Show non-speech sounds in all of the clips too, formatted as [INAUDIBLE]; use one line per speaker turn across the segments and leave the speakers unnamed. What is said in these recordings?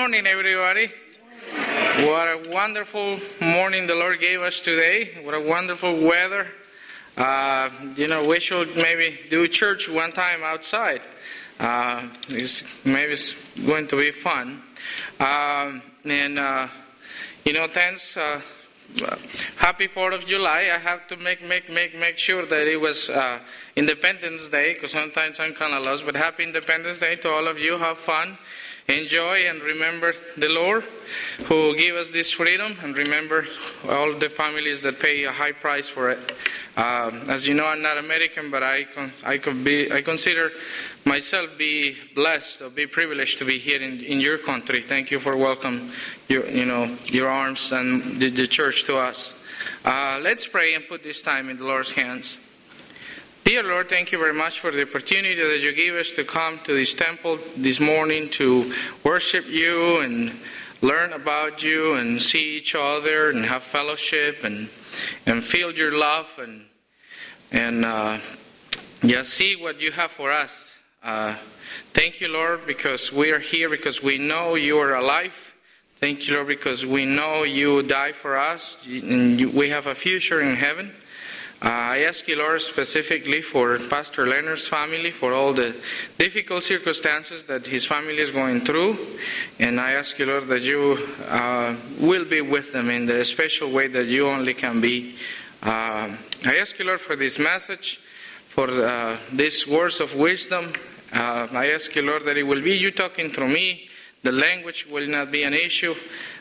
morning, everybody. What a wonderful morning the Lord gave us today. What a wonderful weather. Uh, you know, we should maybe do church one time outside. Uh, it's, maybe it's going to be fun. Um, and, uh, you know, thanks. Uh, happy 4th of July. I have to make, make, make, make sure that it was uh, Independence Day because sometimes I'm kind of lost. But happy Independence Day to all of you. Have fun enjoy and remember the Lord who gave us this freedom and remember all the families that pay a high price for it. Um, as you know, I'm not American, but I, con- I, could be, I consider myself be blessed or be privileged to be here in, in your country. Thank you for welcome your, you know, your arms and the, the church to us. Uh, let's pray and put this time in the Lord's hands. Dear Lord, thank you very much for the opportunity that you gave us to come to this temple this morning to worship you and learn about you and see each other and have fellowship and and feel your love and and uh, see what you have for us. Uh, thank you, Lord, because we are here because we know you are alive. Thank you, Lord, because we know you died for us and we have a future in heaven. Uh, I ask you, Lord, specifically for Pastor Leonard's family, for all the difficult circumstances that his family is going through. And I ask you, Lord, that you uh, will be with them in the special way that you only can be. Uh, I ask you, Lord, for this message, for these words of wisdom. I ask you, Lord, that it will be you talking through me. The language will not be an issue.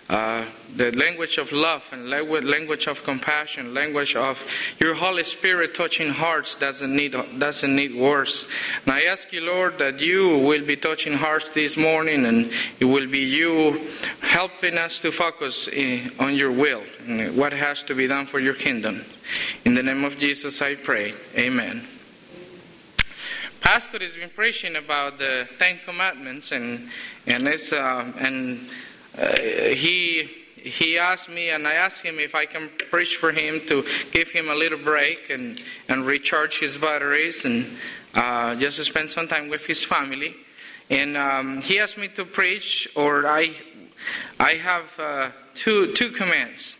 Uh, the language of love and language of compassion, language of your Holy Spirit touching hearts doesn't need doesn't need words. And I ask you, Lord, that you will be touching hearts this morning, and it will be you helping us to focus in, on your will and what has to be done for your kingdom. In the name of Jesus, I pray. Amen. Pastor has been preaching about the Ten Commandments, and and it's uh, and he he asked me, and I asked him if I can preach for him to give him a little break and, and recharge his batteries and uh, just spend some time with his family. And um, he asked me to preach, or I, I have uh, two, two commands.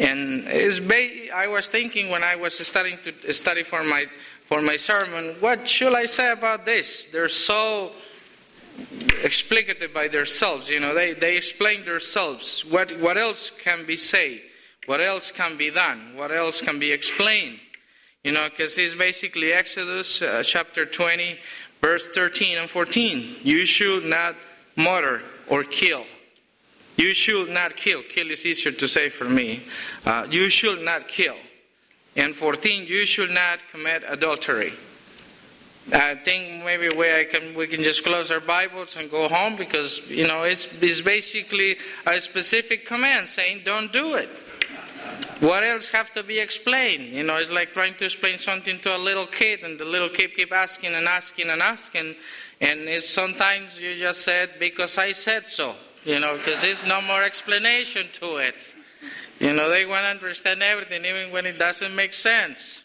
And it's ba- I was thinking when I was starting to study for my, for my sermon, what should I say about this? They're so explicative by themselves. You know, they, they explain themselves. What, what else can be said? What else can be done? What else can be explained? You know, because it's basically Exodus uh, chapter 20, verse 13 and 14. You should not murder or kill. You should not kill. Kill is easier to say for me. Uh, you should not kill. And 14, you should not commit adultery. I think maybe we, I can, we can just close our Bibles and go home because, you know, it's, it's basically a specific command saying don't do it. What else have to be explained? You know, it's like trying to explain something to a little kid and the little kid keep asking and asking and asking. And it's sometimes you just said, because I said so. You know, because there's no more explanation to it. You know, they want to understand everything even when it doesn't make sense.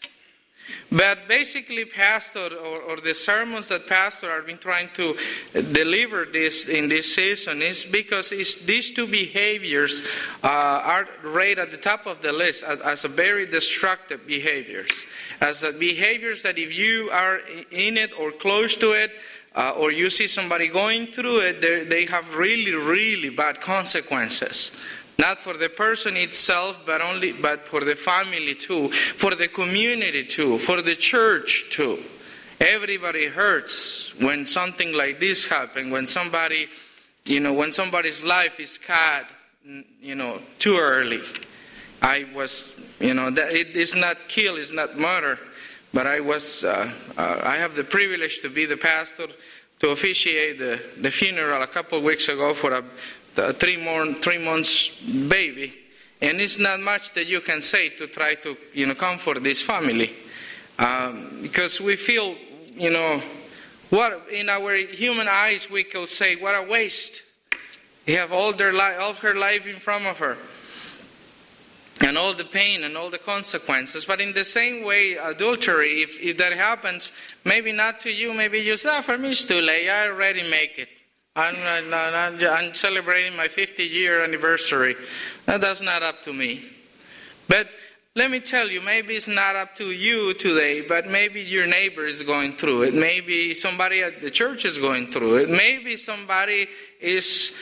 But basically, Pastor, or, or, the sermons that Pastor have been trying to deliver this in this season is because these two behaviors uh, are right at the top of the list as, as a very destructive behaviors. As behaviors that if you are in it or close to it, uh, or you see somebody going through it, they have really, really bad consequences. Not for the person itself, but only but for the family too, for the community too, for the church too. Everybody hurts when something like this happens, when somebody, you know, when somebody's life is cut, you know, too early. I was, you know, that it is not kill, it's not murder, but I was, uh, uh, I have the privilege to be the pastor to officiate the, the funeral a couple of weeks ago for a three, more, three months baby, and it's not much that you can say to try to you know comfort this family, um, because we feel you know what in our human eyes we could say what a waste. You have all their life, all her life in front of her and all the pain and all the consequences. But in the same way, adultery, if, if that happens, maybe not to you, maybe you say, ah, for me it's too late, I already make it. I'm, I'm, I'm celebrating my 50 year anniversary. That's not up to me. But let me tell you, maybe it's not up to you today, but maybe your neighbor is going through it. Maybe somebody at the church is going through it. Maybe somebody is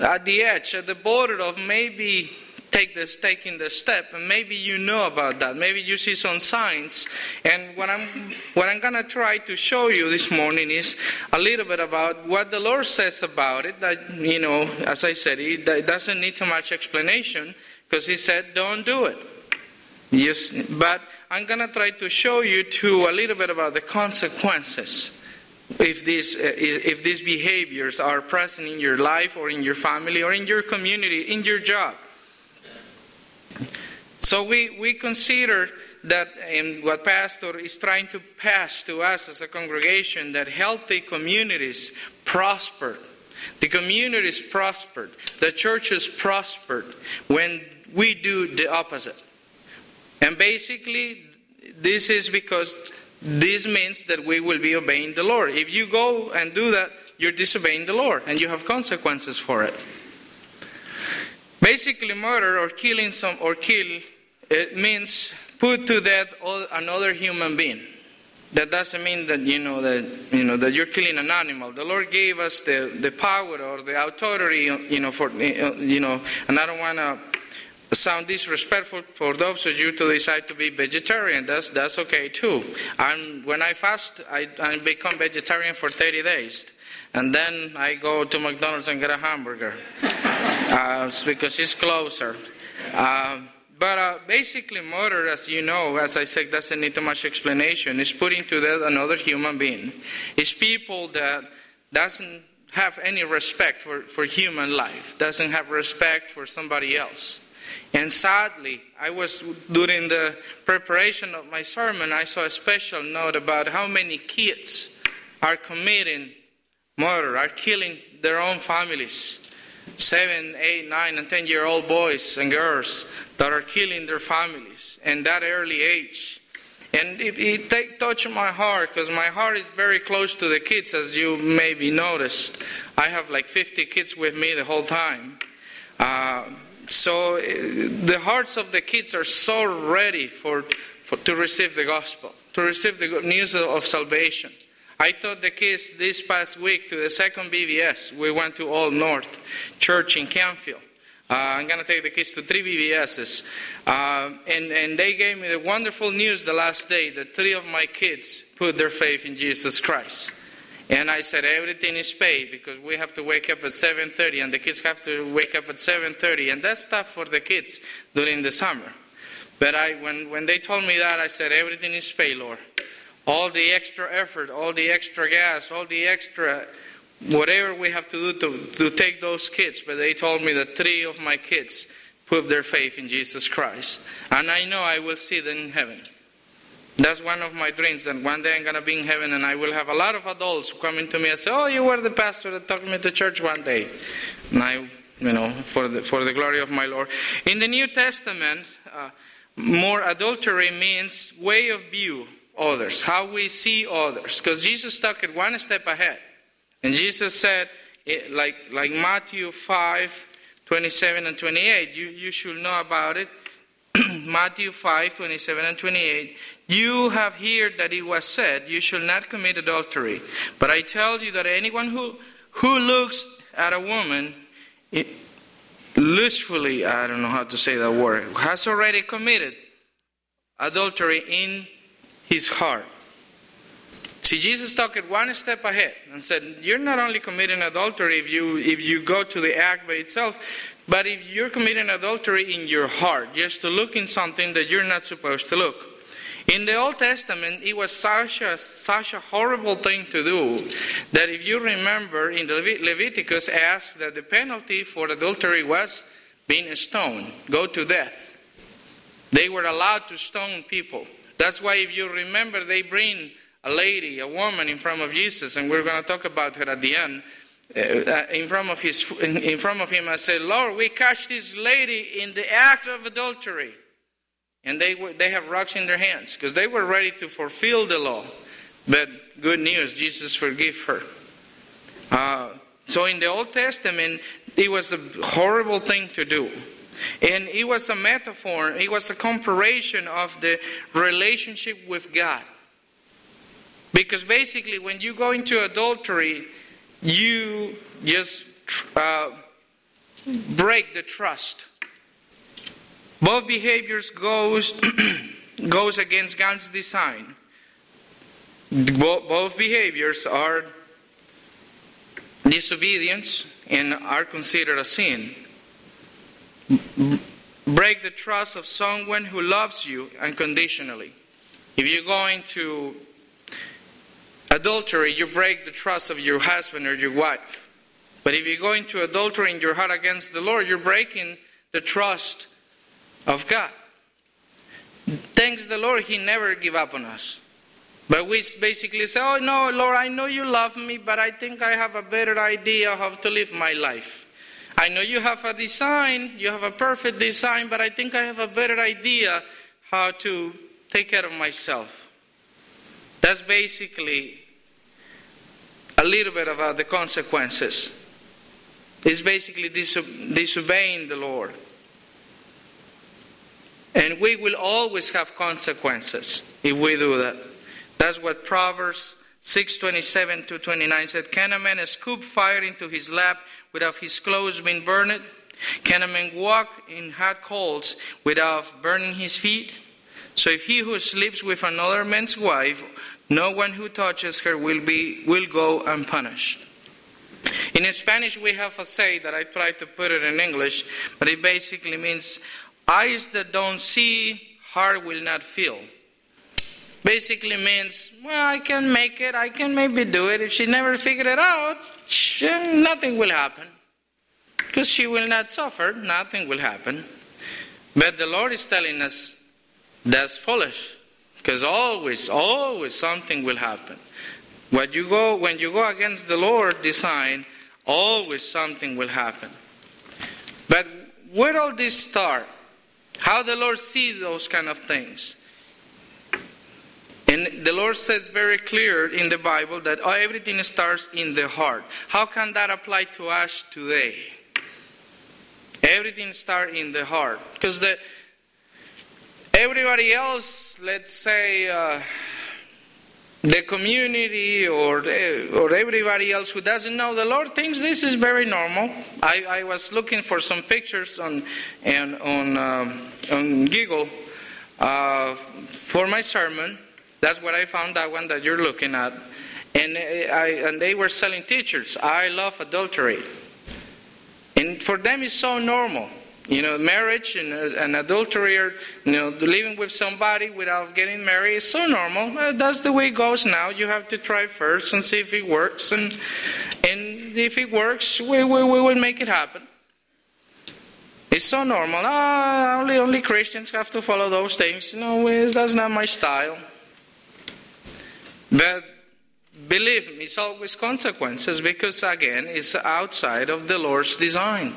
at the edge, at the border of maybe take this, taking the step, and maybe you know about that. Maybe you see some signs. And what I'm, what I'm going to try to show you this morning is a little bit about what the Lord says about it. That, you know, as I said, it doesn't need too much explanation because He said, don't do it. Yes, but I'm going to try to show you too a little bit about the consequences if these, uh, if these behaviors are present in your life or in your family or in your community, in your job. So we, we consider that what pastor is trying to pass to us as a congregation that healthy communities prosper. The communities prospered. The churches prospered when we do the opposite. And basically, this is because this means that we will be obeying the Lord. If you go and do that, you're disobeying the Lord and you have consequences for it. Basically, murder or killing some or kill it means put to death another human being. That doesn't mean that you know that you know that you're killing an animal. The Lord gave us the, the power or the authority, you know, for you know, and I don't want to sound disrespectful for those of you to decide to be vegetarian. That's, that's okay too. And when I fast, I, I become vegetarian for 30 days. And then I go to McDonald's and get a hamburger [LAUGHS] uh, because it's closer. Uh, but uh, basically, murder, as you know, as I said, doesn't need too much explanation. It's putting to death another human being. It's people that doesn't have any respect for, for human life, doesn't have respect for somebody else. And sadly, I was during the preparation of my sermon, I saw a special note about how many kids are committing murder, are killing their own families. Seven, eight, nine, and ten year old boys and girls that are killing their families in that early age. And it, it touched my heart because my heart is very close to the kids, as you maybe noticed. I have like 50 kids with me the whole time. Uh, so uh, the hearts of the kids are so ready for, for, to receive the gospel, to receive the news of salvation. I taught the kids this past week to the second VBS. We went to Old North Church in Canfield. Uh, I'm going to take the kids to three VBSs. Uh, and, and they gave me the wonderful news the last day that three of my kids put their faith in Jesus Christ. And I said, everything is paid because we have to wake up at 7.30 and the kids have to wake up at 7.30. And that's tough for the kids during the summer. But I, when, when they told me that, I said, everything is paid, Lord. All the extra effort, all the extra gas, all the extra whatever we have to do to, to take those kids. But they told me that three of my kids put their faith in Jesus Christ. And I know I will see them in heaven. That's one of my dreams that one day I'm going to be in heaven and I will have a lot of adults coming to me and say, Oh, you were the pastor that took me to church one day. And I, you know, for the, for the glory of my Lord. In the New Testament, uh, more adultery means way of view others, how we see others. Because Jesus took it one step ahead. And Jesus said, like, like Matthew 5 27 and 28, you, you should know about it. [CLEARS THROAT] Matthew 5 27 and 28. You have heard that it was said, You shall not commit adultery. But I tell you that anyone who, who looks at a woman it, lustfully, I don't know how to say that word, has already committed adultery in his heart. See, Jesus took it one step ahead and said, You're not only committing adultery if you, if you go to the act by itself, but if you're committing adultery in your heart, just to look in something that you're not supposed to look. In the Old Testament, it was such a, such a horrible thing to do that if you remember in the Leviticus asked that the penalty for adultery was being stoned, go to death. They were allowed to stone people. That's why if you remember, they bring a lady, a woman in front of Jesus, and we're going to talk about her at the end. Uh, in front of his, in front of him, I said, "Lord, we catch this lady in the act of adultery." And they, they have rocks in their hands because they were ready to fulfill the law. But good news, Jesus forgive her. Uh, So in the Old Testament, it was a horrible thing to do. And it was a metaphor, it was a comparison of the relationship with God. Because basically, when you go into adultery, you just uh, break the trust. Both behaviors goes [CLEARS THROAT] goes against God's design. Both behaviors are disobedience and are considered a sin. Break the trust of someone who loves you unconditionally. If you go into adultery, you break the trust of your husband or your wife. But if you go into adultery in your heart against the Lord, you're breaking the trust of God. Thanks the Lord, He never give up on us. But we basically say, Oh no, Lord, I know you love me, but I think I have a better idea how to live my life. I know you have a design, you have a perfect design, but I think I have a better idea how to take care of myself. That's basically a little bit about the consequences. It's basically disobeying the Lord. And we will always have consequences if we do that. That's what Proverbs 6:27 to 29 said. Can a man scoop fire into his lap without his clothes being burned? Can a man walk in hot coals without burning his feet? So if he who sleeps with another man's wife, no one who touches her will be will go unpunished. In Spanish, we have a say that I tried to put it in English, but it basically means eyes that don't see, heart will not feel. Basically means, well, I can make it, I can maybe do it. If she never figured it out, nothing will happen. Because she will not suffer, nothing will happen. But the Lord is telling us that's foolish. Because always, always something will happen. When you go, when you go against the Lord design, always something will happen. But where all this start? How the Lord sees those kind of things? And the Lord says very clear in the Bible that everything starts in the heart. How can that apply to us today? Everything starts in the heart. Because the everybody else, let's say, uh, the community or, or everybody else who doesn't know the Lord thinks this is very normal. I, I was looking for some pictures on, and on, um, on Google uh, for my sermon. That's what I found, that one that you're looking at. And, I, and they were selling teachers. I love adultery. And for them, it's so normal. You know, marriage and uh, an adultery, or, you know, living with somebody without getting married is so normal. Uh, that's the way it goes now. You have to try first and see if it works. And, and if it works, we, we, we will make it happen. It's so normal. Ah, only, only Christians have to follow those things. You know, that's not my style. But believe me, it's always consequences because, again, it's outside of the Lord's design.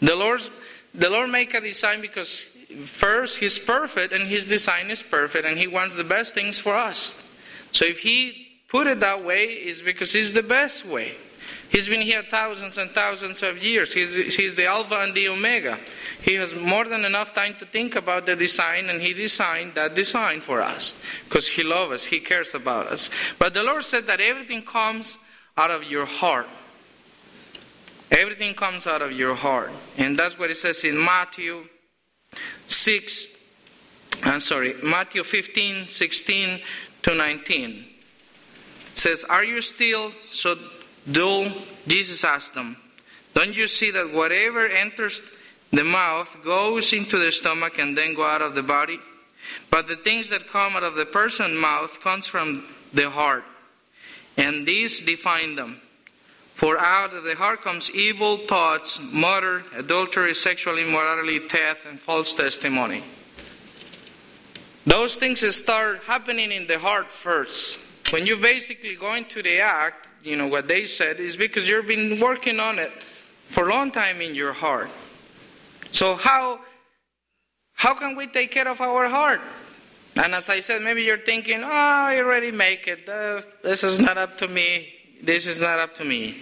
The Lord's the Lord make a design because first He's perfect and His design is perfect and He wants the best things for us. So if He put it that way, it's because it's the best way. He's been here thousands and thousands of years. He's, he's the Alpha and the Omega. He has more than enough time to think about the design, and He designed that design for us because He loves us, He cares about us. But the Lord said that everything comes out of your heart. Everything comes out of your heart. And that's what it says in Matthew 6, I'm sorry, Matthew 15, 16 to 19. It says, Are you still so dull? Jesus asked them. Don't you see that whatever enters the mouth goes into the stomach and then go out of the body? But the things that come out of the person's mouth comes from the heart. And these define them. For out of the heart comes evil thoughts, murder, adultery, sexual immorality, theft, and false testimony. Those things start happening in the heart first. When you basically go into the act, you know, what they said is because you've been working on it for a long time in your heart. So how how can we take care of our heart? And as I said, maybe you're thinking, oh, I already make it. Uh, this is not up to me. This is not up to me.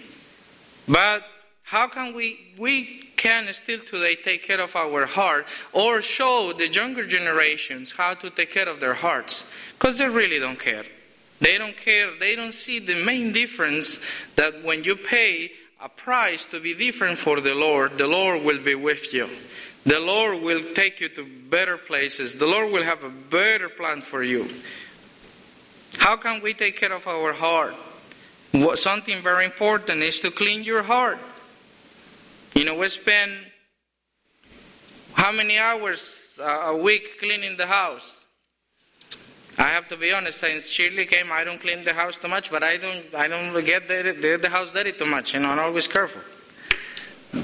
But how can we, we can still today take care of our heart or show the younger generations how to take care of their hearts? Because they really don't care. They don't care. They don't see the main difference that when you pay a price to be different for the Lord, the Lord will be with you. The Lord will take you to better places. The Lord will have a better plan for you. How can we take care of our heart? What, something very important is to clean your heart. You know, we spend how many hours a week cleaning the house? I have to be honest. Since Shirley came, I don't clean the house too much, but I don't. I don't get the, the house dirty too much. You know, I'm always careful.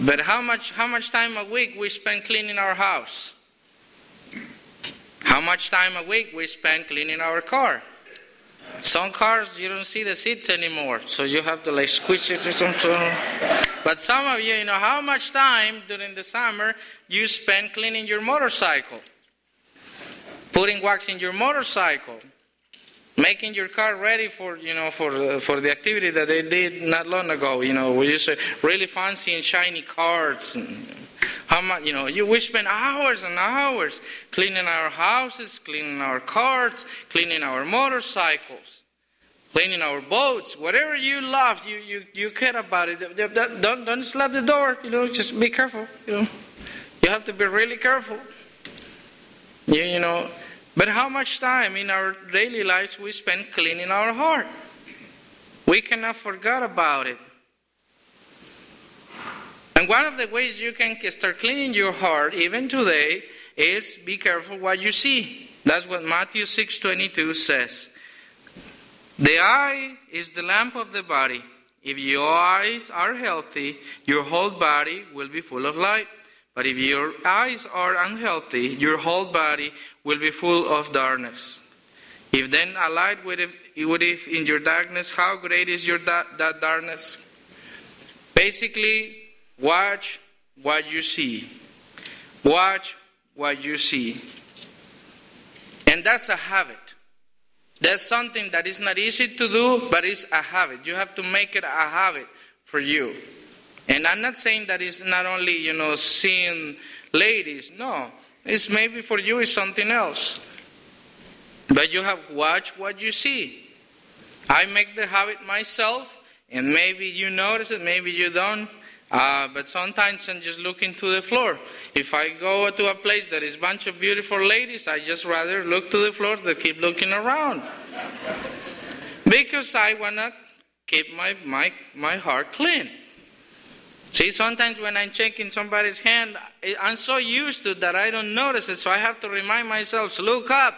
But how much? How much time a week we spend cleaning our house? How much time a week we spend cleaning our car? Some cars you don't see the seats anymore, so you have to like squeeze it or something. But some of you, you know, how much time during the summer you spend cleaning your motorcycle? Putting wax in your motorcycle, making your car ready for you know for uh, for the activity that they did not long ago. You know, we used to really fancy and shiny cars. And how much you know? You we spend hours and hours cleaning our houses, cleaning our cars, cleaning our motorcycles. Cleaning our boats, whatever you love, you, you, you care about it. Don't, don't slap the door, you know, just be careful, you know. You have to be really careful. You, you know, but how much time in our daily lives we spend cleaning our heart? We cannot forget about it. And one of the ways you can start cleaning your heart, even today, is be careful what you see. That's what Matthew 6:22 says. The eye is the lamp of the body. If your eyes are healthy, your whole body will be full of light. But if your eyes are unhealthy, your whole body will be full of darkness. If then a light would would have in your darkness, how great is your da- that darkness? Basically, watch what you see. Watch what you see. And that's a habit. That's something that is not easy to do, but it's a habit. You have to make it a habit for you. And I'm not saying that it's not only, you know, seeing ladies. No. It's maybe for you it's something else. But you have watched what you see. I make the habit myself, and maybe you notice it, maybe you don't. Uh, but sometimes I'm just looking to the floor. If I go to a place that is a bunch of beautiful ladies, I just rather look to the floor than keep looking around. because I want to keep my, my, my heart clean. See, sometimes when I'm checking somebody's hand, I'm so used to that I don't notice it, so I have to remind myself, look up.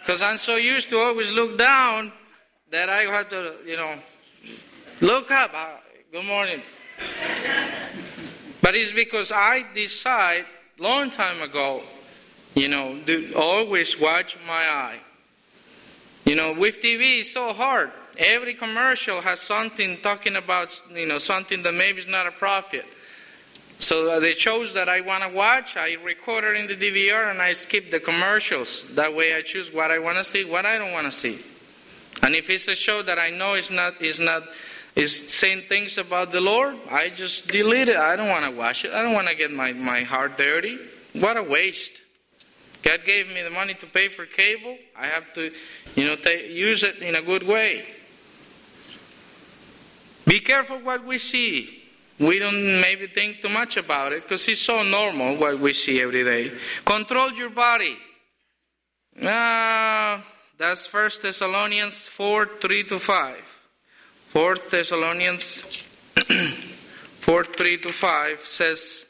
Because I'm so used to always look down that I have to, you know, look up. Uh, good morning. but it's because I decide long time ago, you know, to always watch my eye. You know, with TV, it's so hard. Every commercial has something talking about, you know, something that maybe is not appropriate. So uh, the shows that I want to watch, I record it in the DVR and I skip the commercials. That way I choose what I want to see, what I don't want to see. And if it's a show that I know is not is not is saying things about the Lord, I just delete it. I don't want to watch it. I don't want to get my, my heart dirty. What a waste. God gave me the money to pay for cable. I have to, you know, use it in a good way. Be careful what we see. We don't maybe think too much about it because it's so normal what we see every day. Control your body. Uh, that's First Thessalonians 4 3 to 5. 4 Thessalonians [CLEARS THROAT] 4 3 to 5 says,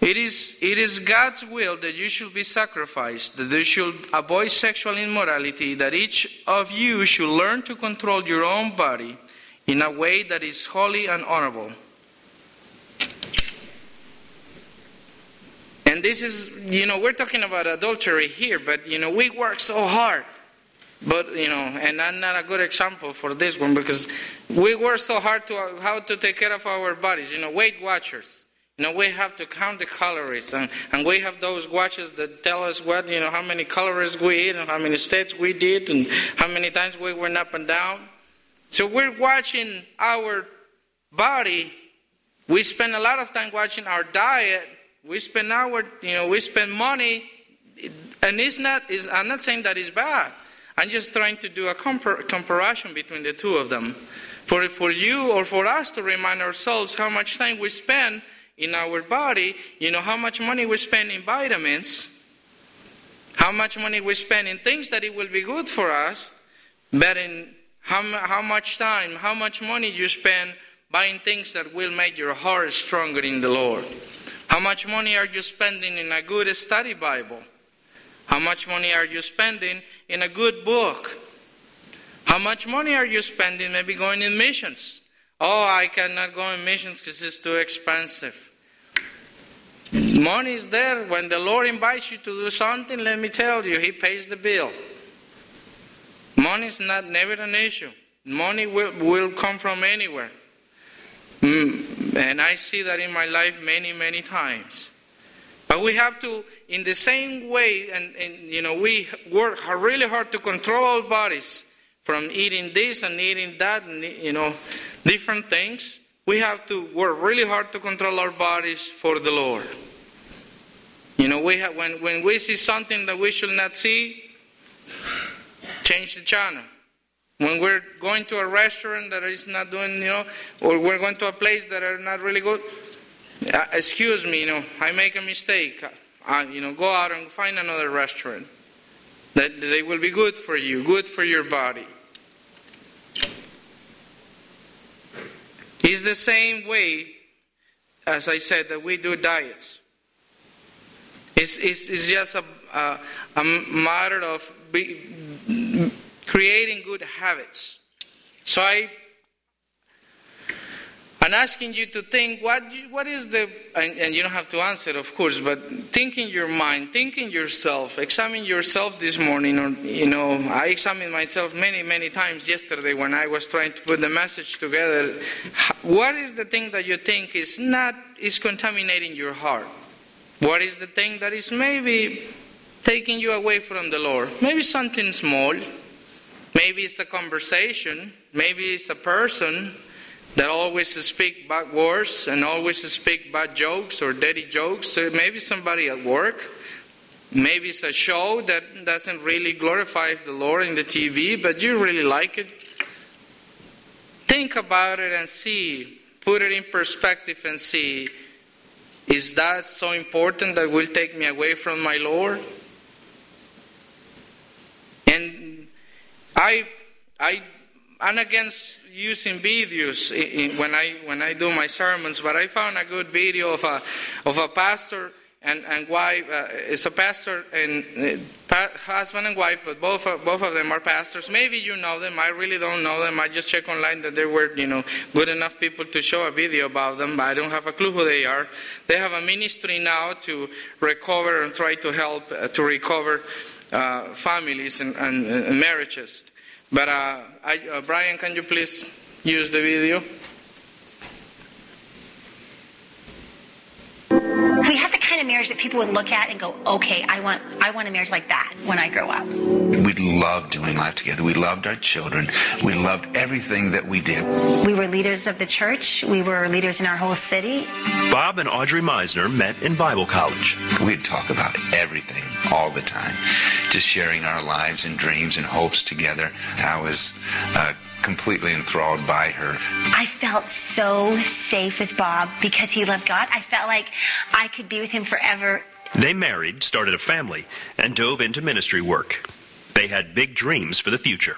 it is, it is God's will that you should be sacrificed, that you should avoid sexual immorality, that each of you should learn to control your own body in a way that is holy and honorable. And this is, you know, we're talking about adultery here, but, you know, we work so hard. But, you know, and I'm not a good example for this one because we work so hard to how to take care of our bodies. You know, Weight Watchers. You know, we have to count the calories, and, and we have those watches that tell us what, you know, how many calories we eat and how many steps we did and how many times we went up and down. So we're watching our body, we spend a lot of time watching our diet. We spend our, you know, we spend money, and it's not. It's, I'm not saying that is bad. I'm just trying to do a compar- comparison between the two of them. For, for you or for us to remind ourselves how much time we spend in our body, you know, how much money we spend in vitamins, how much money we spend in things that it will be good for us, but in how, how much time, how much money you spend buying things that will make your heart stronger in the Lord. How much money are you spending in a good study Bible? How much money are you spending in a good book? How much money are you spending maybe going in missions? Oh, I cannot go in missions because it's too expensive. Money is there. When the Lord invites you to do something, let me tell you, He pays the bill. Money is not never an issue. Money will, will come from anywhere. Mm, and I see that in my life many, many times. But we have to, in the same way, and, and you know, we work really hard to control our bodies from eating this and eating that, and you know, different things. We have to work really hard to control our bodies for the Lord. You know, we have, when, when we see something that we should not see, change the channel. When we're going to a restaurant that is not doing, you know, or we're going to a place that are not really good, uh, excuse me, you know, I make a mistake. Uh, you know, go out and find another restaurant that they will be good for you, good for your body. It's the same way, as I said, that we do diets. It's, it's, it's just a, a, a matter of be, creating good habits. So I I'm asking you to think what, what is the, and, and, you don't have to answer, of course, but think in your mind, think in yourself, examine yourself this morning. Or, you know, I examined myself many, many times yesterday when I was trying to put the message together. What is the thing that you think is not, is contaminating your heart? What is the thing that is maybe taking you away from the Lord? Maybe something small. Maybe it's a conversation. Maybe it's a person that always speak bad words and always speak bad jokes or dirty jokes. So maybe somebody at work. Maybe it's a show that doesn't really glorify the Lord in the TV, but you really like it. Think about it and see, put it in perspective and see is that so important that will take me away from my Lord? And I, I, I'm against using videos when I when I do my sermons, but I found a good video of a of a pastor and, and wife. Uh, it's a pastor and uh, pa- husband and wife, but both of, both of them are pastors. Maybe you know them. I really don't know them. I just check online that they were you know good enough people to show a video about them, but I don't have a clue who they are. They have a ministry now to recover and try to help uh, to recover uh, families and, and, and marriages. But uh, I, uh, Brian, can you please use the video?
Marriage that people would look at and go, "Okay, I want, I want a marriage like that when I grow up."
We loved doing life together. We loved our children. We loved everything that we did.
We were leaders of the church. We were leaders in our whole city.
Bob and Audrey Meisner met in Bible college.
We'd talk about everything all the time, just sharing our lives and dreams and hopes together. I was uh, completely enthralled by her.
I felt so safe with Bob because he loved God. I felt like I could be with him forever.
They married, started a family, and dove into ministry work. They had big dreams for the future.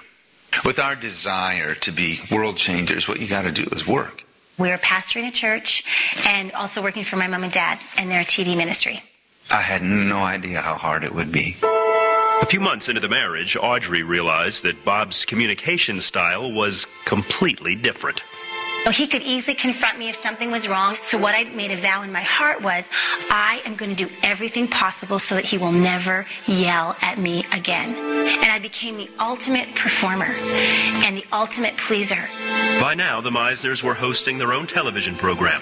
With our desire to be world changers, what you got to do is work.
We were pastoring a church and also working for my mom and dad and their TV ministry.
I had no idea how hard it would be.
A few months into the marriage, Audrey realized that Bob's communication style was completely different.
He could easily confront me if something was wrong. So, what I made a vow in my heart was I am going to do everything possible so that he will never yell at me again. And I became the ultimate performer and the ultimate pleaser.
By now, the Meisners were hosting their own television program.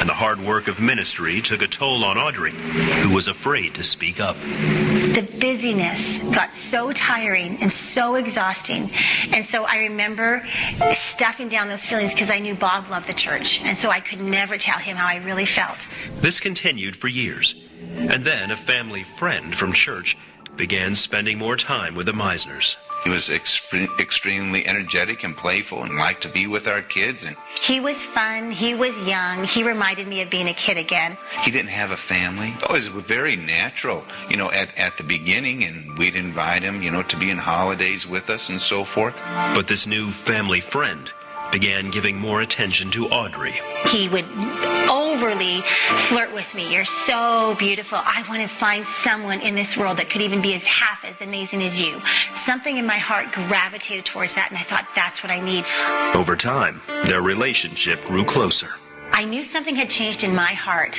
And the hard work of ministry took a toll on Audrey, who was afraid to speak up.
The busyness got so tiring and so exhausting. And so I remember stuffing down those feelings because I knew Bob loved the church. And so I could never tell him how I really felt.
This continued for years. And then a family friend from church began spending more time with the Meisners.
He was extre- extremely energetic and playful and liked to be with our kids. And
He was fun. He was young. He reminded me of being a kid again.
he didn't have a family. Oh, it was very natural, you know, at, at the beginning. And we'd invite him, you know, to be in holidays with us and so forth.
But this new family friend began giving more attention to Audrey.
He would overly flirt with me. You're so beautiful. I want to find someone in this world that could even be as half as amazing as you. Something in my heart gravitated towards that, and I thought that's what I need.
Over time, their relationship grew closer.
I knew something had changed in my heart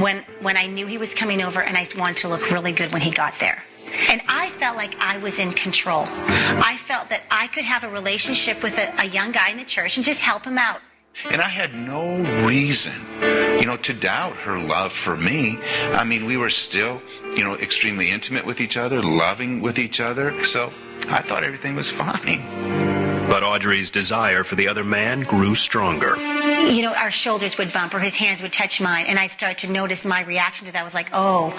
when when I knew he was coming over and I wanted to look really good when he got there. And I felt like I was in control. I felt that I could have a relationship with a, a young guy in the church and just help him out.
And I had no reason, you know, to doubt her love for me. I mean, we were still, you know, extremely intimate with each other, loving with each other. So I thought everything was fine.
But Audrey's desire for the other man grew stronger.
you know, our shoulders would bump or his hands would touch mine, and I'd start to notice my reaction to that was like, oh,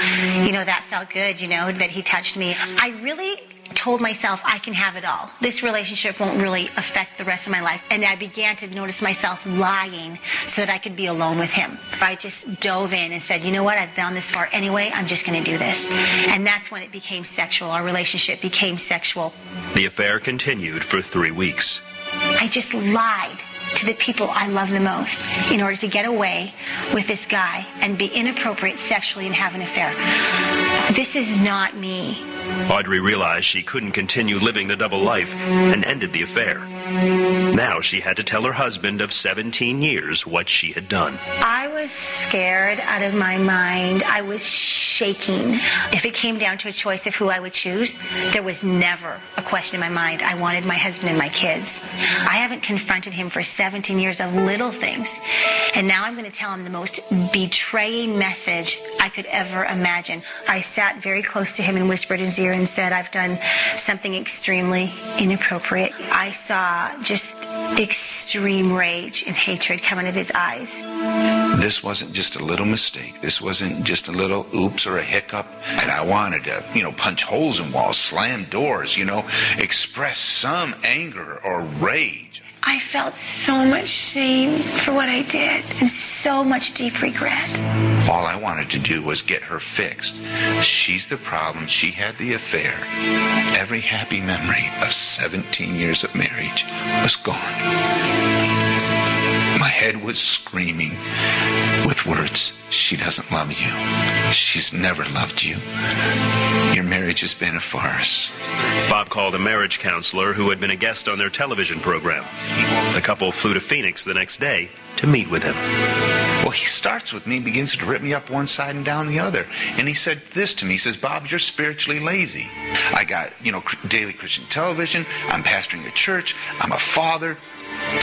you know, that felt good, you know, that he touched me. I really told myself I can have it all. This relationship won't really affect the rest of my life. And I began to notice myself lying so that I could be alone with him. I just dove in and said, you know what, I've gone this far anyway, I'm just going to do this. And that's when it became sexual. Our relationship became sexual.
The affair continued for three weeks.
I just lied to the people I love the most in order to get away with this guy and be inappropriate sexually and have an affair. This is not me.
Audrey realized she couldn't continue living the double life and ended the affair. Now she had to tell her husband of 17 years what she had done.
I was scared out of my mind. I was shaking. If it came down to a choice of who I would choose, there was never a question in my mind. I wanted my husband and my kids. I haven't confronted him for 17 years of little things. And now I'm going to tell him the most betraying message I could ever imagine. I sat very close to him and whispered in his and said, I've done something extremely inappropriate. I saw just extreme rage and hatred come out of his eyes.
This wasn't just a little mistake. This wasn't just a little oops or a hiccup. And I wanted to, you know, punch holes in walls, slam doors, you know, express some anger or rage.
I felt so much shame for what I did and so much deep regret.
All I wanted to do was get her fixed. She's the problem. She had the affair. Every happy memory of 17 years of marriage was gone. My head was screaming with words. She doesn't love you. She's never loved you. Your marriage has been a farce.
Bob called a marriage counselor who had been a guest on their television program. The couple flew to Phoenix the next day to meet with him.
Well, he starts with me, begins to rip me up one side and down the other. And he said this to me. He says, Bob, you're spiritually lazy. I got, you know, daily Christian television. I'm pastoring a church. I'm a father.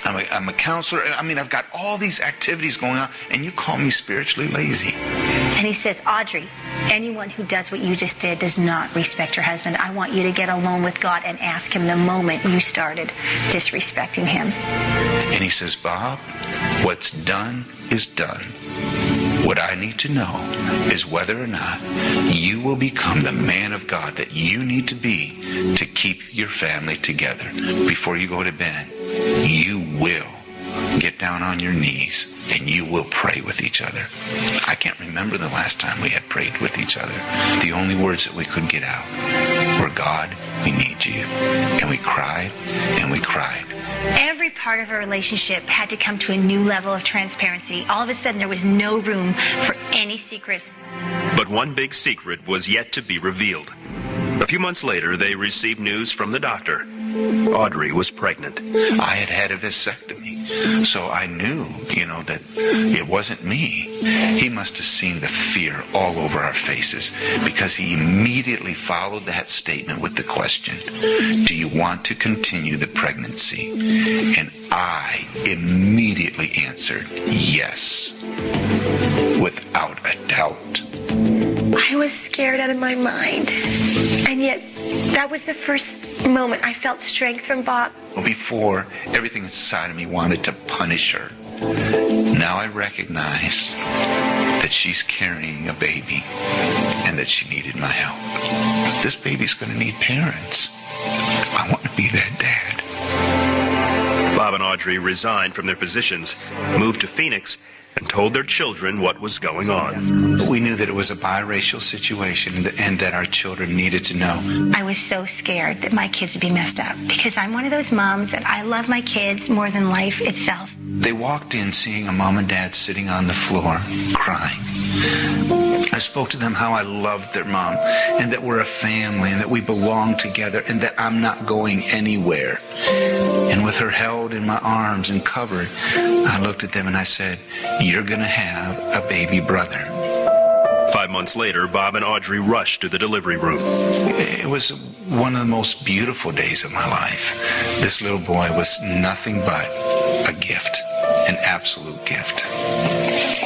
I'm a, I'm a counselor. I mean, I've got all these activities going on, and you call me spiritually lazy.
And he says, Audrey, anyone who does what you just did does not respect your husband. I want you to get alone with God and ask him the moment you started disrespecting him.
And he says, Bob, what's done is done. What I need to know is whether or not you will become the man of God that you need to be to keep your family together. Before you go to bed, you will get down on your knees and you will pray with each other. I can't remember the last time we had prayed with each other. The only words that we could get out were, God, we need you. And we cried and we cried.
Every part of our relationship had to come to a new level of transparency. All of a sudden, there was no room for any secrets.
But one big secret was yet to be revealed. A few months later, they received news from the doctor. Audrey was pregnant.
I had had a vasectomy, so I knew, you know, that it wasn't me. He must have seen the fear all over our faces because he immediately followed that statement with the question Do you want to continue the pregnancy? And I immediately answered yes, without a doubt.
I was scared out of my mind. And yet, that was the first moment I felt strength from Bob.
Well, before, everything inside of me wanted to punish her. Now I recognize that she's carrying a baby and that she needed my help. This baby's going to need parents. I want to be that dad.
Bob and Audrey resigned from their positions, moved to Phoenix, and told their children what was going on.
We knew that it was a biracial situation and that our children needed to know.
I was so scared that my kids would be messed up because I'm one of those moms that I love my kids more than life itself.
They walked in seeing a mom and dad sitting on the floor crying. I spoke to them how I loved their mom and that we're a family and that we belong together and that I'm not going anywhere. And with her held in my arms and covered, I looked at them and I said, You're going to have a baby brother.
Five months later, Bob and Audrey rushed to the delivery room.
It was one of the most beautiful days of my life. This little boy was nothing but a gift, an absolute gift.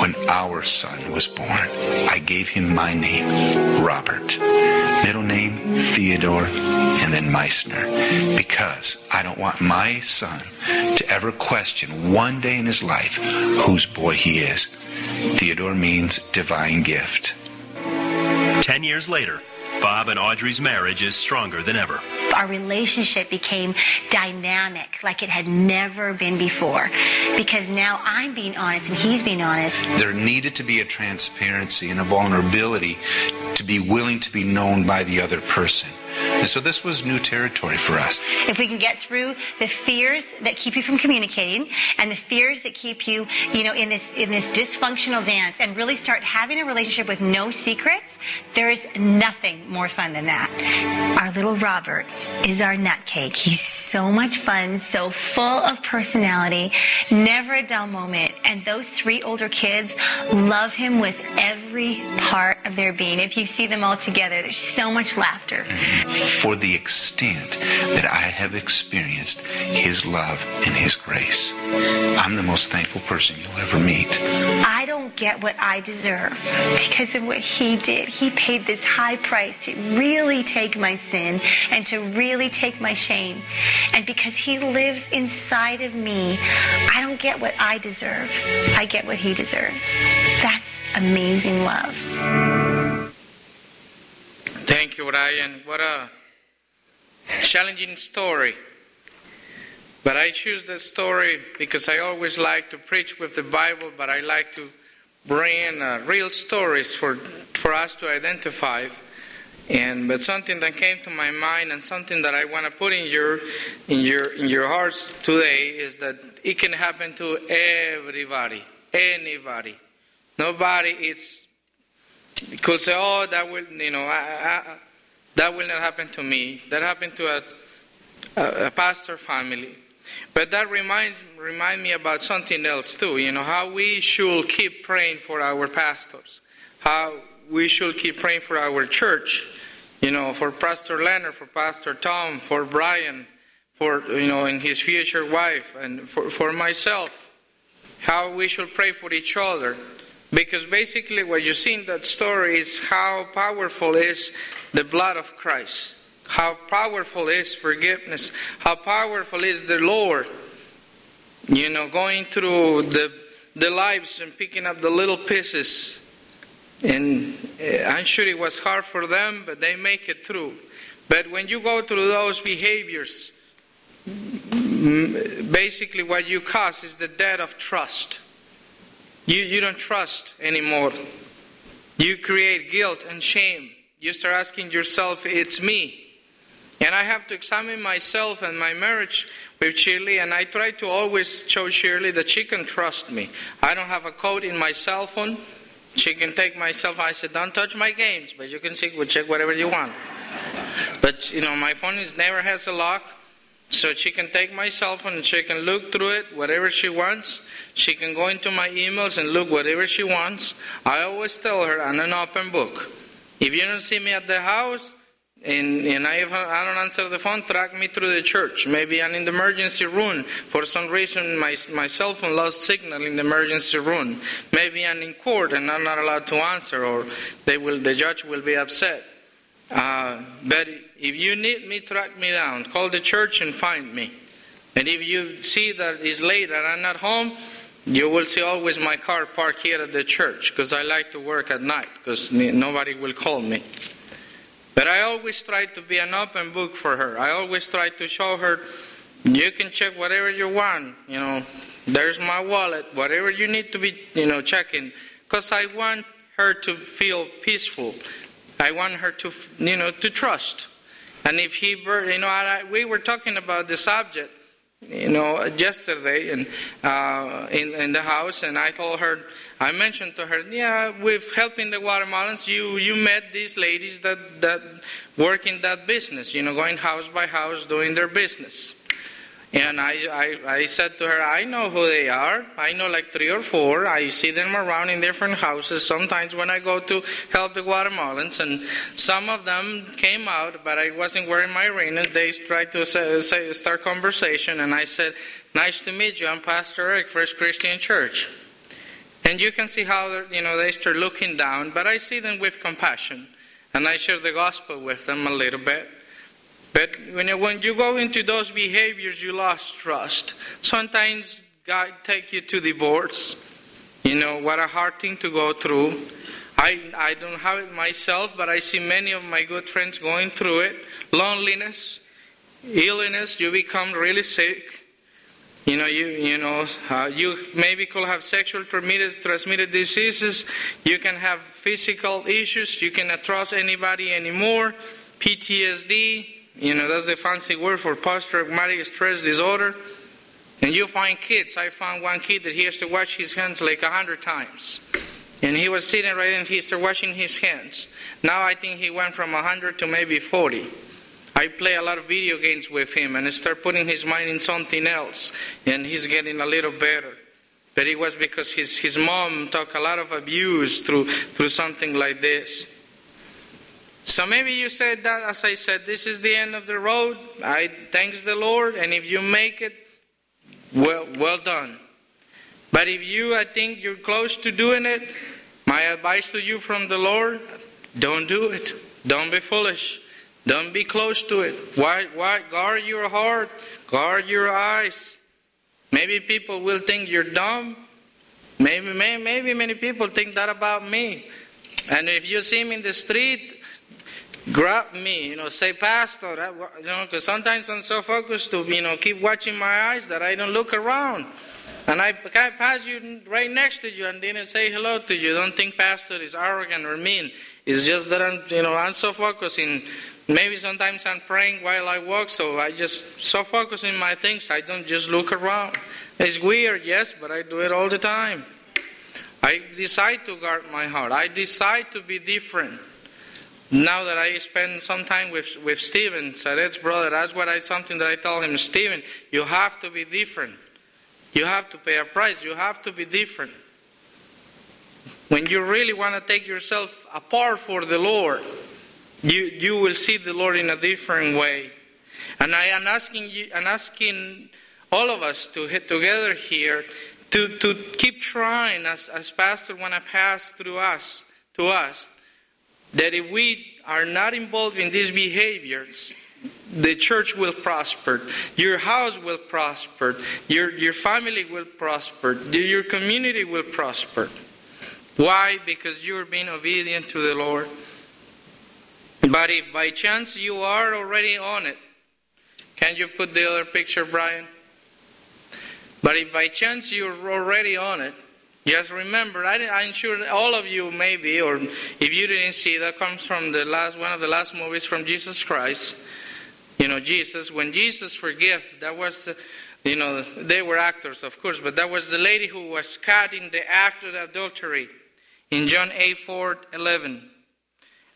When our son was born, I gave him my name, Robert. Middle name, Theodore, and then Meissner. Because I don't want my son to ever question one day in his life whose boy he is. Theodore means divine gift.
Ten years later, Bob and Audrey's marriage is stronger than ever.
Our relationship became dynamic like it had never been before because now I'm being honest and he's being honest.
There needed to be a transparency and a vulnerability to be willing to be known by the other person. And so this was new territory for us.
If we can get through the fears that keep you from communicating and the fears that keep you, you know, in this in this dysfunctional dance and really start having a relationship with no secrets, there is nothing more fun than that. Our little Robert is our nutcake. He's so much fun, so full of personality, never a dull moment. And those three older kids love him with every part of their being. If you see them all together, there's so much laughter.
For the extent that I have experienced His love and His grace, I'm the most thankful person you'll ever meet.
I don't get what I deserve because of what he did. He paid this high price to really take my sin and to really take my shame. And because he lives inside of me, I don't get what I deserve. I get what he deserves. That's amazing love.
Thank you, Ryan. What a challenging story. But I choose this story because I always like to preach with the Bible, but I like to bring in uh, real stories for, for us to identify. And but something that came to my mind and something that I want to put in your in your in your hearts today is that it can happen to everybody, anybody. Nobody it's could say, "Oh, that will you know, I, I, that will not happen to me." That happened to a, a, a pastor family. But that reminds remind me about something else too. You know how we should keep praying for our pastors, how we should keep praying for our church. You know, for Pastor Leonard, for Pastor Tom, for Brian, for you know, and his future wife, and for, for myself. How we should pray for each other. Because basically, what you see in that story is how powerful is the blood of Christ how powerful is forgiveness, how powerful is the Lord. You know, going through the, the lives and picking up the little pieces. And eh, I'm sure it was hard for them, but they make it through. But when you go through those behaviors, basically what you cause is the death of trust. You, you don't trust anymore. You create guilt and shame. You start asking yourself, it's me. And I have to examine myself and my marriage with Shirley, and I try to always show Shirley that she can trust me. I don't have a code in my cell phone. She can take my cell phone. I said, don't touch my games, but you can check whatever you want. But, you know, my phone is never has a lock. So she can take my cell phone and she can look through it, whatever she wants. She can go into my emails and look whatever she wants. I always tell her I'm an open book. If you don't see me at the house and, and I, I don't answer the phone, track me through the church. Maybe I'm in the emergency room. For some reason, my, my cell phone lost signal in the emergency room. Maybe I'm in court and I'm not allowed to answer, or they will, the judge will be upset. Uh, if you need me, track me down. Call the church and find me. And if you see that it's late and I'm not home, you will see always my car parked here at the church because I like to work at night because nobody will call me. But I always try to be an open book for her. I always try to show her you can check whatever you want. You know, there's my wallet, whatever you need to be, you know, checking. Because I want her to feel peaceful. I want her to, you know, to trust. And if he, you know, I, we were talking about the subject, you know, yesterday in, uh, in, in the house, and I told her, I mentioned to her, yeah, with helping the Guatemalans, you, you met these ladies that, that work in that business, you know, going house by house doing their business. And I, I, I, said to her, I know who they are. I know like three or four. I see them around in different houses sometimes when I go to help the Guatemalans. And some of them came out, but I wasn't wearing my ring. And they tried to say, say, start conversation. And I said, Nice to meet you. I'm Pastor Eric, First Christian Church. And you can see how you know they start looking down, but I see them with compassion. And I share the gospel with them a little bit. But when you, when you go into those behaviors, you lost trust. Sometimes God take you to divorce. You know, what a hard thing to go through. I, I don't have it myself, but I see many of my good friends going through it. Loneliness, illness, you become really sick. You know, you, you know, uh, you maybe could have sexual transmitted, transmitted diseases. You can have physical issues. You cannot trust anybody anymore. PTSD, you know, that's the fancy word for post-traumatic stress disorder. And you find kids. I found one kid that he has to wash his hands like a hundred times. And he was sitting right and he started washing his hands. Now I think he went from a hundred to maybe forty. I play a lot of video games with him and I start putting his mind in something else. And he's getting a little better. But it was because his, his mom took a lot of abuse through, through something like this. So maybe you said that, as I said, this is the end of the road. I thanks the Lord, and if you make it, well, well done. But if you, I think you're close to doing it, my advice to you from the Lord, don't do it. Don't be foolish. Don't be close to it. Why, why? Guard your heart. Guard your eyes. Maybe people will think you're dumb. Maybe, maybe, maybe many people think that about me. And if you see me in the street, grab me, you know, say, Pastor, that, you know, because sometimes I'm so focused to, you know, keep watching my eyes that I don't look around. And I pass you right next to you and didn't say hello to you. Don't think Pastor is arrogant or mean. It's just that I'm, you know, I'm so focused in, maybe sometimes I'm praying while I walk, so I just so focused in my things, I don't just look around. It's weird, yes, but I do it all the time. I decide to guard my heart. I decide to be different. Now that I spend some time with, with Stephen, Sadet's brother, that's what I something that I told him, Stephen, you have to be different. You have to pay a price. You have to be different. When you really want to take yourself apart for the Lord, you, you will see the Lord in a different way. And I am asking you, I'm asking all of us to get together here to, to keep trying as, as Pastor want to pass through us to us that if we are not involved in these behaviors, the church will prosper, your house will prosper, your, your family will prosper, your community will prosper. Why? Because you are being obedient to the Lord. But if by chance you are already on it, can you put the other picture, Brian? But if by chance you're already on it, just remember, I, am sure all of you maybe, or if you didn't see, that comes from the last one of the last movies from Jesus Christ. You know, Jesus, when Jesus forgave, that was, you know, they were actors, of course, but that was the lady who was caught in the act of adultery in John 8 4 11.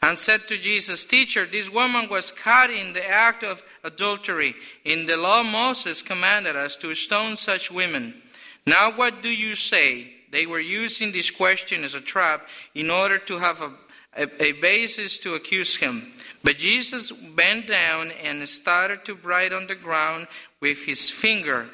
and said to Jesus, Teacher, this woman was caught in the act of adultery. In the law, Moses commanded us to stone such women. Now, what do you say? They were using this question as a trap in order to have a, a, a basis to accuse him. But Jesus bent down and started to write on the ground with his finger.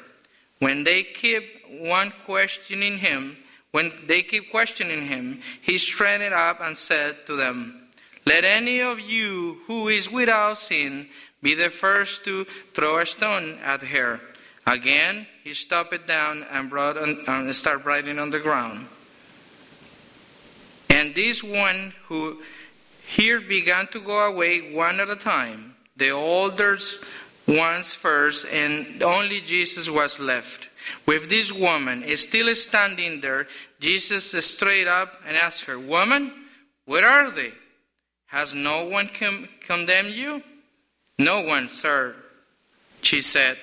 When they keep one questioning him, when they keep questioning him, he straightened up and said to them, Let any of you who is without sin be the first to throw a stone at her. Again, he stopped it down and brought on, started writing on the ground. And this one who here began to go away one at a time, the older ones first, and only Jesus was left. With this woman still standing there, Jesus straight up and asked her, Woman, where are they? Has no one com- condemned you? No one, sir, she said.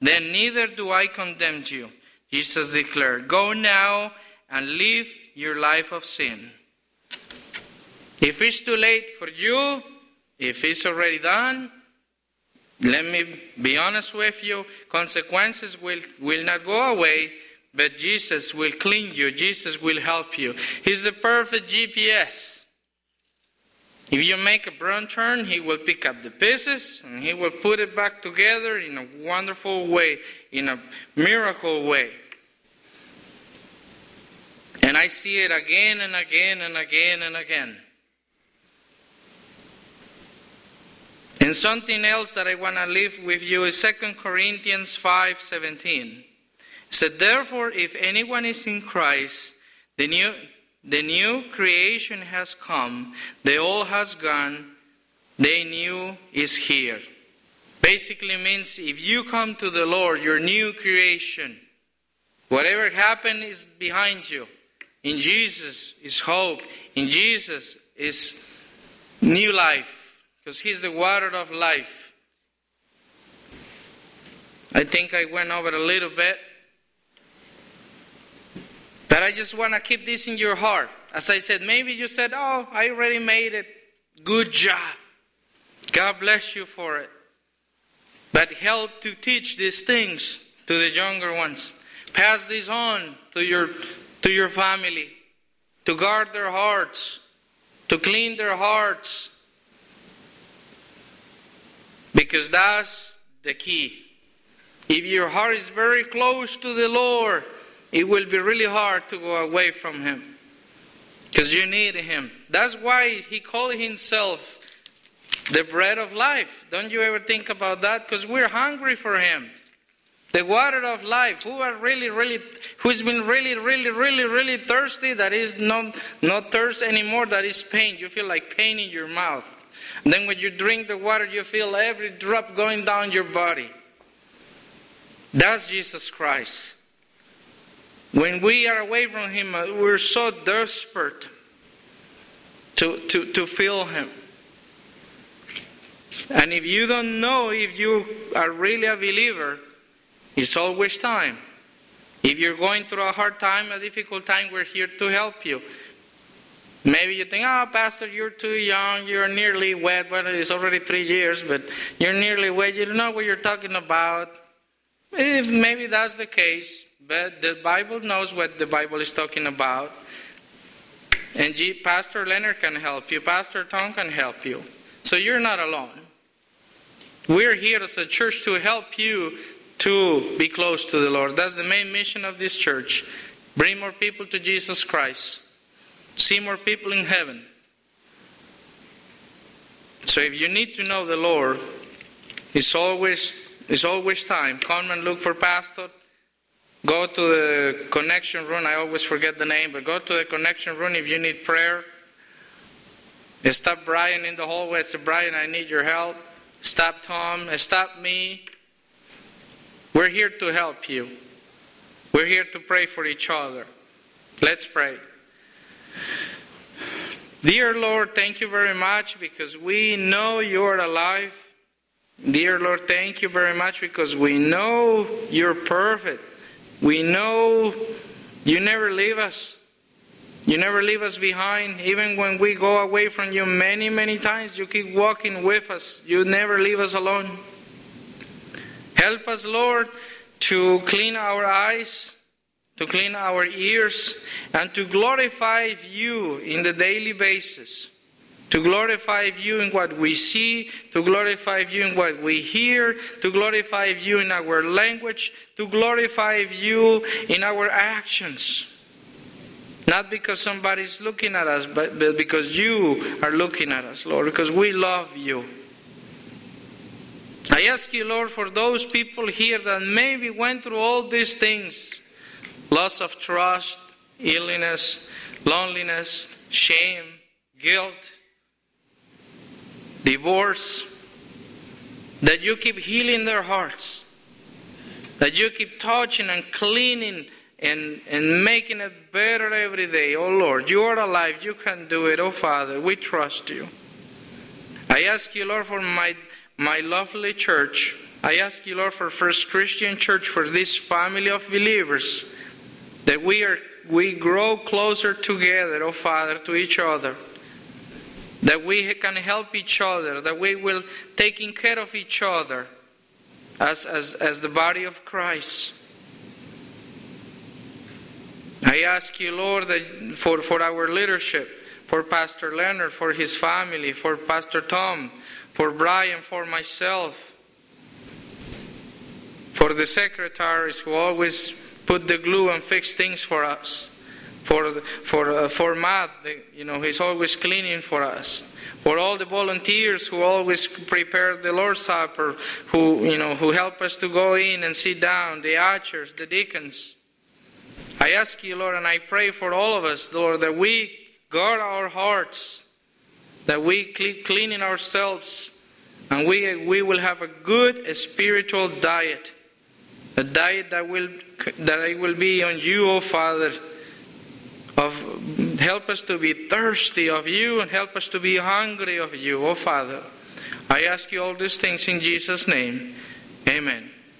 Then neither do I condemn you, Jesus declared. Go now and live your life of sin. If it's too late for you, if it's already done, let me be honest with you, consequences will, will not go away, but Jesus will clean you. Jesus will help you. He's the perfect GPS. If you make a wrong turn, He will pick up the pieces and He will put it back together in a wonderful way, in a miracle way. And I see it again and again and again and again. And something else that I want to leave with you is 2 Corinthians 5:17. It said, Therefore, if anyone is in Christ, the new, the new creation has come, the old has gone, the new is here. Basically means if you come to the Lord, your new creation, whatever happened is behind you. In Jesus is hope. In Jesus is new life because He's the water of life. I think I went over a little bit. But I just want to keep this in your heart. As I said, maybe you said, Oh, I already made it. Good job. God bless you for it. But help to teach these things to the younger ones. Pass this on to your, to your family. To guard their hearts. To clean their hearts because that's the key. If your heart is very close to the Lord, it will be really hard to go away from Him because you need Him. That's why He called Himself the bread of life. Don't you ever think about that? Because we're hungry for Him. The water of life. Who are really, really, who's been really, really, really, really thirsty? That is not not thirst anymore. That is pain. You feel like pain in your mouth. And then when you drink the water, you feel every drop going down your body. That's Jesus Christ. When we are away from Him, uh, we're so desperate to, to, to feel Him. And if you don't know if you are really a believer, it's always time. If you're going through a hard time, a difficult time, we're here to help you. Maybe you think, oh, Pastor, you're too young, you're nearly wet. Well, it's already three years, but you're nearly wet. You don't know what you're talking about. If maybe that's the case, but the Bible knows what the Bible is talking about. And G- Pastor Leonard can help you, Pastor Tom can help you. So you're not alone. We're here as a church to help you to be close to the Lord. That's the main mission of this church. Bring more people to Jesus Christ see more people in heaven. So if you need to know the Lord, it's always it's always time. Come and look for pastor. Go to the connection room. I always forget the name, but go to the connection room if you need prayer. Stop Brian in the hallway. Say, Brian, I need your help. Stop Tom. Stop me. We're here to help you. We're here to pray for each other. Let's pray. Dear Lord, thank you very much because we know you're alive. Dear Lord, thank you very much because we know you're perfect. We know you never leave us. You never leave us behind. Even when we go away from you many, many times, you keep walking with us. You never leave us alone. Help us, Lord, to clean our eyes, to clean our ears, and to glorify you in the daily basis. To glorify you in what we see, to glorify you in what we hear, to glorify you in our language, to glorify you in our actions. Not because somebody's looking at us, but, because you are looking at us, Lord, because we love you. I ask you, Lord, for those people here that maybe went through all these things loss of trust, illness, loneliness, shame, guilt, divorce, that you keep healing their hearts, that you keep touching and cleaning and, and making it better every day. Oh Lord, you are alive. You can do it. Oh Father, we trust you. I ask you, Lord, for my, my lovely church. I ask you, Lord, for First Christian Church, for this family of believers, that we are we grow closer together, oh Father, to each other. That we can help each other, that we will taking care of each other as, as, as the body of Christ. I ask you, Lord, that for, for our leadership, for Pastor Leonard, for his family, for Pastor Tom, for Brian, for myself, for the secretaries who always put the glue and fix things for us, for for uh, for Matt, you know, he's always cleaning for us, for all the volunteers who always prepare the Lord's Supper, who you know who help us to go in and sit down, the archers, the deacons. I ask you, Lord, and I pray for all of us, Lord, that we guard our hearts, that we keep cleaning ourselves, and we, we will have a good spiritual diet. A diet that will that will be on you, O oh Father. Of help us to be thirsty of you and help us to be hungry of you, O oh Father. I ask you all these things in Jesus' name. Amen.